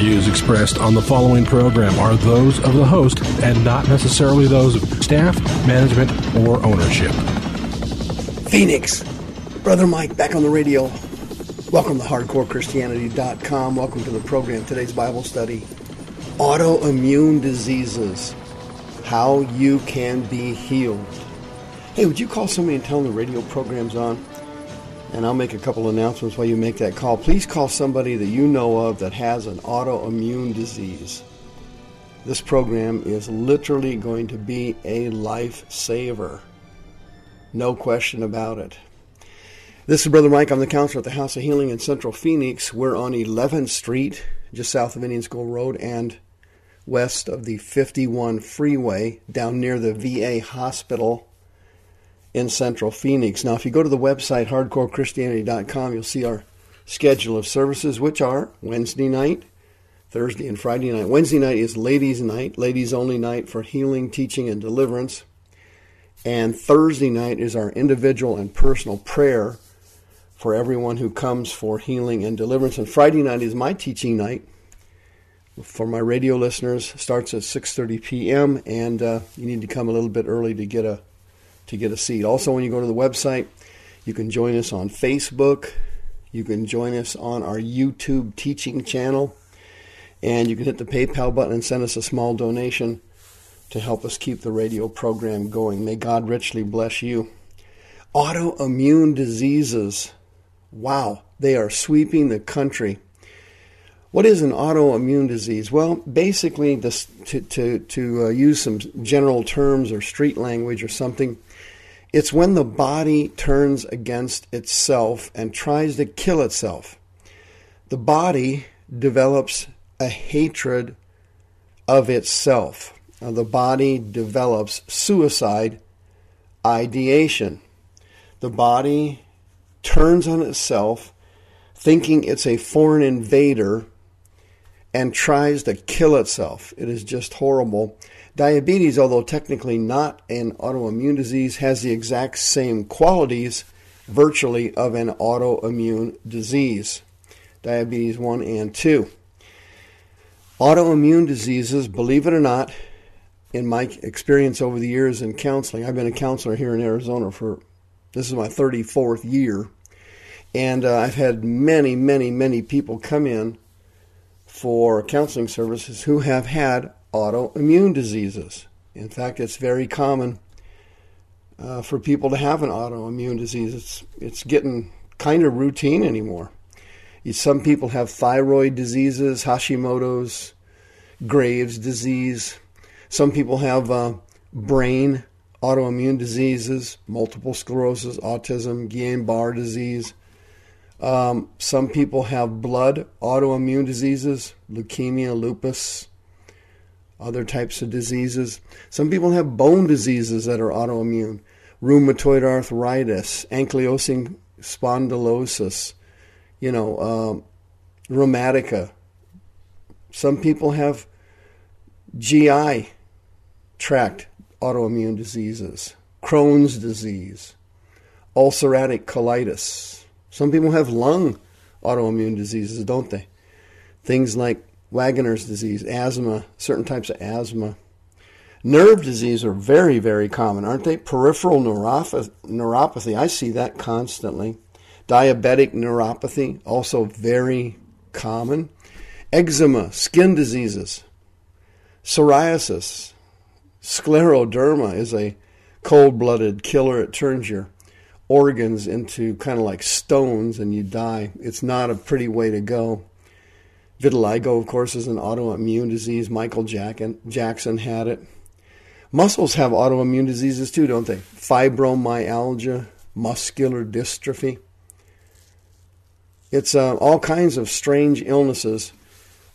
views expressed on the following program are those of the host and not necessarily those of staff, management, or ownership. Phoenix, Brother Mike back on the radio. Welcome to HardcoreChristianity.com. Welcome to the program. Today's Bible study Autoimmune Diseases How You Can Be Healed. Hey, would you call somebody and tell them the radio program's on? And I'll make a couple announcements while you make that call. Please call somebody that you know of that has an autoimmune disease. This program is literally going to be a lifesaver. No question about it. This is Brother Mike. I'm the counselor at the House of Healing in Central Phoenix. We're on 11th Street, just south of Indian School Road and west of the 51 freeway, down near the VA hospital in Central Phoenix. Now, if you go to the website hardcorechristianity.com, you'll see our schedule of services, which are Wednesday night, Thursday, and Friday night. Wednesday night is ladies' night, ladies only night for healing, teaching, and deliverance. And Thursday night is our individual and personal prayer for everyone who comes for healing and deliverance. And Friday night is my teaching night for my radio listeners. Starts at 6:30 p.m. and uh, you need to come a little bit early to get a to get a seat. Also, when you go to the website, you can join us on Facebook. You can join us on our YouTube teaching channel. And you can hit the PayPal button and send us a small donation to help us keep the radio program going. May God richly bless you. Autoimmune diseases. Wow, they are sweeping the country. What is an autoimmune disease? Well, basically, this, to, to, to uh, use some general terms or street language or something, it's when the body turns against itself and tries to kill itself. The body develops a hatred of itself. Now, the body develops suicide ideation. The body turns on itself, thinking it's a foreign invader, and tries to kill itself. It is just horrible. Diabetes, although technically not an autoimmune disease, has the exact same qualities virtually of an autoimmune disease. Diabetes 1 and 2. Autoimmune diseases, believe it or not, in my experience over the years in counseling, I've been a counselor here in Arizona for this is my 34th year, and uh, I've had many, many, many people come in for counseling services who have had autoimmune diseases. In fact, it's very common uh, for people to have an autoimmune disease. It's it's getting kind of routine anymore. Some people have thyroid diseases, Hashimoto's, Graves' disease. Some people have uh, brain autoimmune diseases, multiple sclerosis, autism, Guillain-Barré disease. Um, some people have blood autoimmune diseases, leukemia, lupus, other types of diseases. Some people have bone diseases that are autoimmune, rheumatoid arthritis, ankylosing spondylosis, you know, um, rheumatica. Some people have GI tract autoimmune diseases, Crohn's disease, ulcerative colitis. Some people have lung autoimmune diseases, don't they? Things like Wegener's disease, asthma, certain types of asthma. Nerve disease are very, very common, aren't they? Peripheral neuropathy, neuropathy, I see that constantly. Diabetic neuropathy, also very common. Eczema, skin diseases. Psoriasis, scleroderma is a cold blooded killer. It turns your organs into kind of like stones and you die. It's not a pretty way to go. Vitiligo, of course, is an autoimmune disease. Michael Jackson had it. Muscles have autoimmune diseases too, don't they? Fibromyalgia, muscular dystrophy. It's uh, all kinds of strange illnesses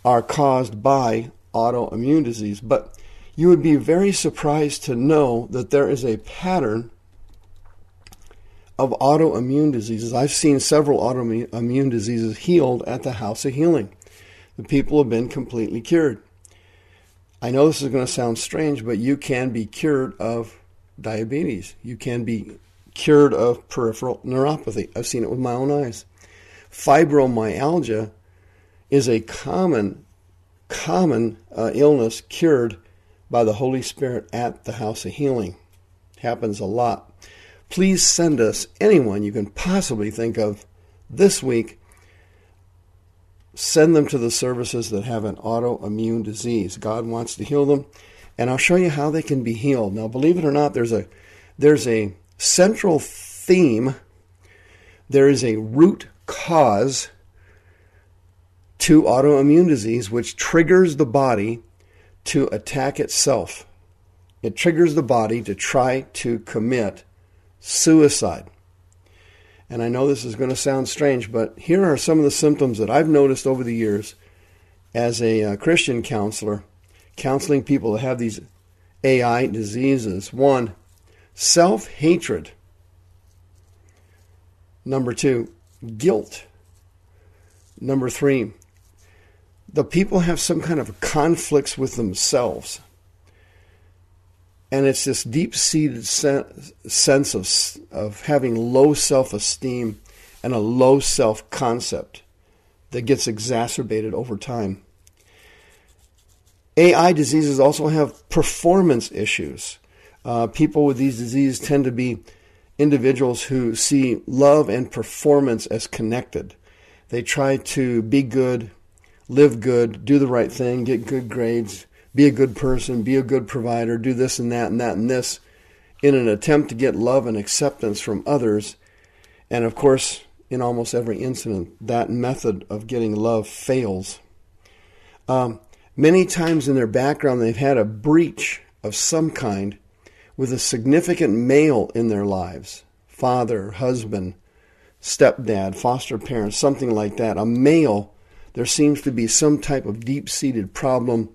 are caused by autoimmune disease. But you would be very surprised to know that there is a pattern of autoimmune diseases. I've seen several autoimmune diseases healed at the House of Healing. The people have been completely cured. I know this is going to sound strange, but you can be cured of diabetes. You can be cured of peripheral neuropathy. I've seen it with my own eyes. Fibromyalgia is a common, common uh, illness cured by the Holy Spirit at the House of Healing. Happens a lot. Please send us anyone you can possibly think of this week. Send them to the services that have an autoimmune disease. God wants to heal them, and I'll show you how they can be healed. Now, believe it or not, there's a there's a central theme. There is a root cause to autoimmune disease, which triggers the body to attack itself. It triggers the body to try to commit suicide. And I know this is going to sound strange, but here are some of the symptoms that I've noticed over the years as a uh, Christian counselor, counseling people that have these AI diseases. One, self hatred. Number two, guilt. Number three, the people have some kind of conflicts with themselves. And it's this deep seated sense of, of having low self esteem and a low self concept that gets exacerbated over time. AI diseases also have performance issues. Uh, people with these diseases tend to be individuals who see love and performance as connected. They try to be good, live good, do the right thing, get good grades, be a good person, be a good provider, do this and that and that and this in an attempt to get love and acceptance from others. And of course, in almost every incident, that method of getting love fails. Um, many times in their background, they've had a breach of some kind with a significant male in their lives father, husband, stepdad, foster parent, something like that. A male, there seems to be some type of deep seated problem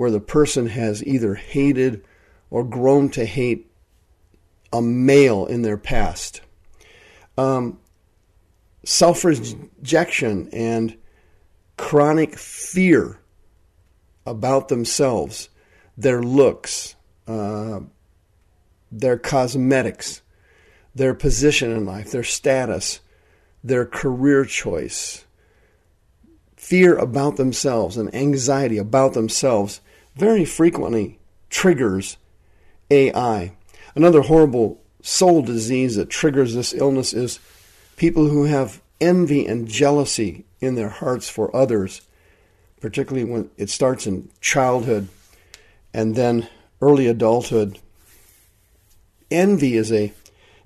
where the person has either hated or grown to hate a male in their past. Um, Self rejection and chronic fear about themselves, their looks, uh, their cosmetics, their position in life, their status, their career choice, fear about themselves and anxiety about themselves very frequently triggers AI. Another horrible soul disease that triggers this illness is people who have envy and jealousy in their hearts for others, particularly when it starts in childhood and then early adulthood. Envy is a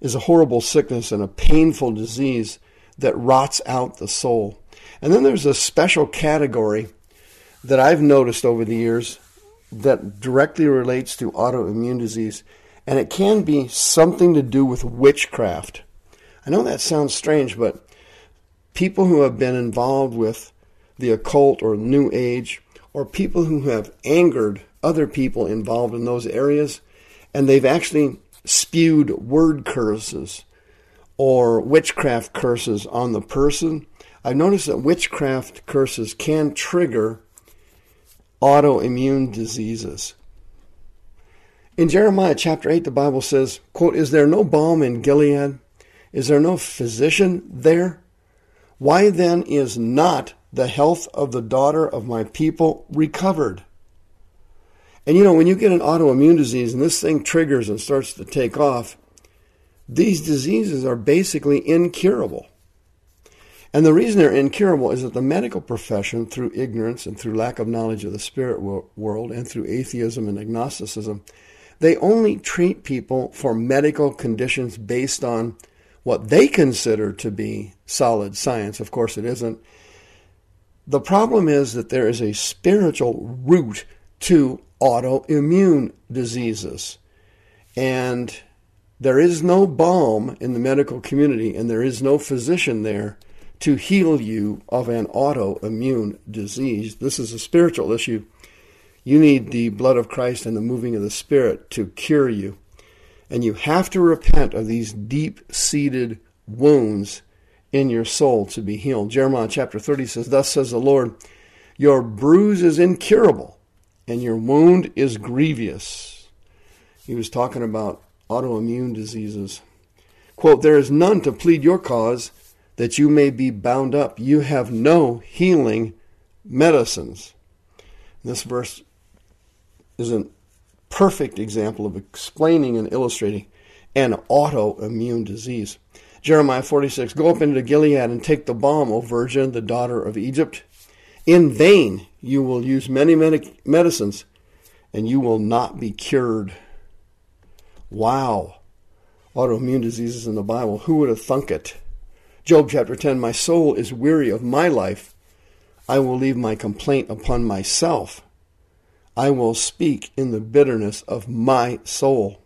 is a horrible sickness and a painful disease that rots out the soul. And then there's a special category that I've noticed over the years that directly relates to autoimmune disease, and it can be something to do with witchcraft. I know that sounds strange, but people who have been involved with the occult or New Age, or people who have angered other people involved in those areas, and they've actually spewed word curses or witchcraft curses on the person. I've noticed that witchcraft curses can trigger autoimmune diseases. In Jeremiah chapter 8, the Bible says, quote, Is there no balm in Gilead? Is there no physician there? Why then is not the health of the daughter of my people recovered? And you know, when you get an autoimmune disease and this thing triggers and starts to take off, these diseases are basically incurable. And the reason they're incurable is that the medical profession, through ignorance and through lack of knowledge of the spirit world and through atheism and agnosticism, they only treat people for medical conditions based on what they consider to be solid science. Of course, it isn't. The problem is that there is a spiritual root to autoimmune diseases. And there is no balm in the medical community, and there is no physician there to heal you of an autoimmune disease. This is a spiritual issue. You need the blood of Christ and the moving of the Spirit to cure you. And you have to repent of these deep seated wounds in your soul to be healed. Jeremiah chapter 30 says, Thus says the Lord, Your bruise is incurable, and your wound is grievous. He was talking about autoimmune diseases. Quote, There is none to plead your cause that you may be bound up. You have no healing medicines. This verse is a perfect example of explaining and illustrating an autoimmune disease. Jeremiah 46 Go up into Gilead and take the balm, O virgin, the daughter of Egypt. In vain you will use many medicines, and you will not be cured. Wow. Autoimmune diseases in the Bible. Who would have thunk it? Job chapter 10 My soul is weary of my life. I will leave my complaint upon myself. I will speak in the bitterness of my soul.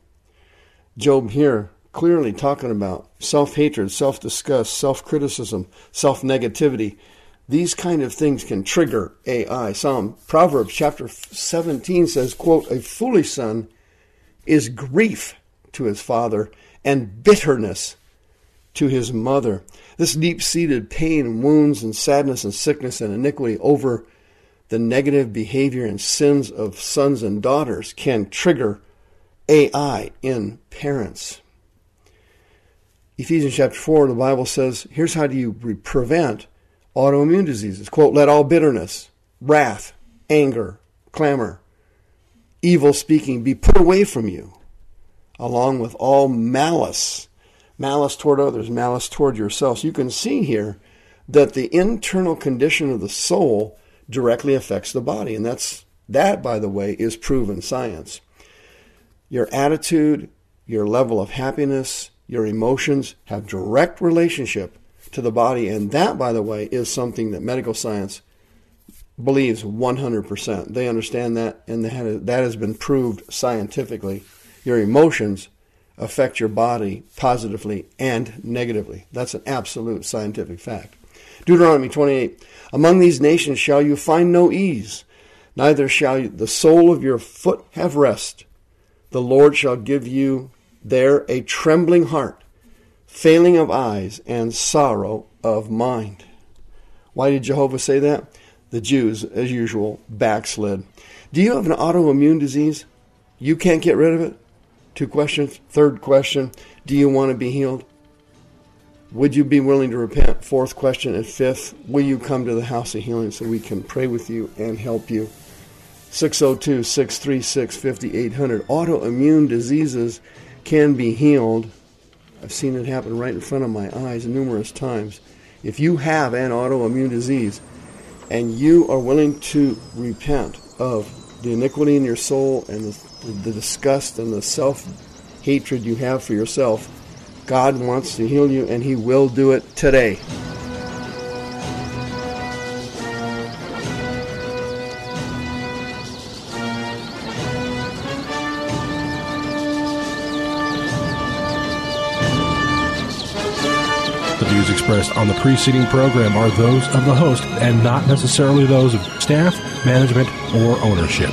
Job here clearly talking about self hatred, self disgust, self criticism, self negativity. These kind of things can trigger AI. Psalm Proverbs chapter 17 says, quote, a foolish son is grief to his father and bitterness to his mother. This deep seated pain, and wounds, and sadness and sickness and iniquity over the negative behavior and sins of sons and daughters can trigger AI in parents. Ephesians chapter 4, the Bible says, here's how do you prevent autoimmune diseases. Quote, let all bitterness, wrath, anger, clamor, evil speaking be put away from you, along with all malice malice toward others, malice toward yourselves. You can see here that the internal condition of the soul directly affects the body. And that's that, by the way, is proven science. Your attitude, your level of happiness, your emotions have direct relationship to the body. And that, by the way, is something that medical science believes 100%. They understand that, and that has been proved scientifically. Your emotions affect your body positively and negatively. That's an absolute scientific fact. Deuteronomy 28 Among these nations shall you find no ease, neither shall the sole of your foot have rest. The Lord shall give you there a trembling heart, failing of eyes, and sorrow of mind. Why did Jehovah say that? The Jews, as usual, backslid. Do you have an autoimmune disease? You can't get rid of it? Two questions. Third question Do you want to be healed? Would you be willing to repent? Fourth question. And fifth, will you come to the house of healing so we can pray with you and help you? 602 636 5800. Autoimmune diseases can be healed. I've seen it happen right in front of my eyes numerous times. If you have an autoimmune disease and you are willing to repent of the iniquity in your soul and the the disgust and the self hatred you have for yourself, God wants to heal you and He will do it today. The views expressed on the preceding program are those of the host and not necessarily those of staff, management, or ownership.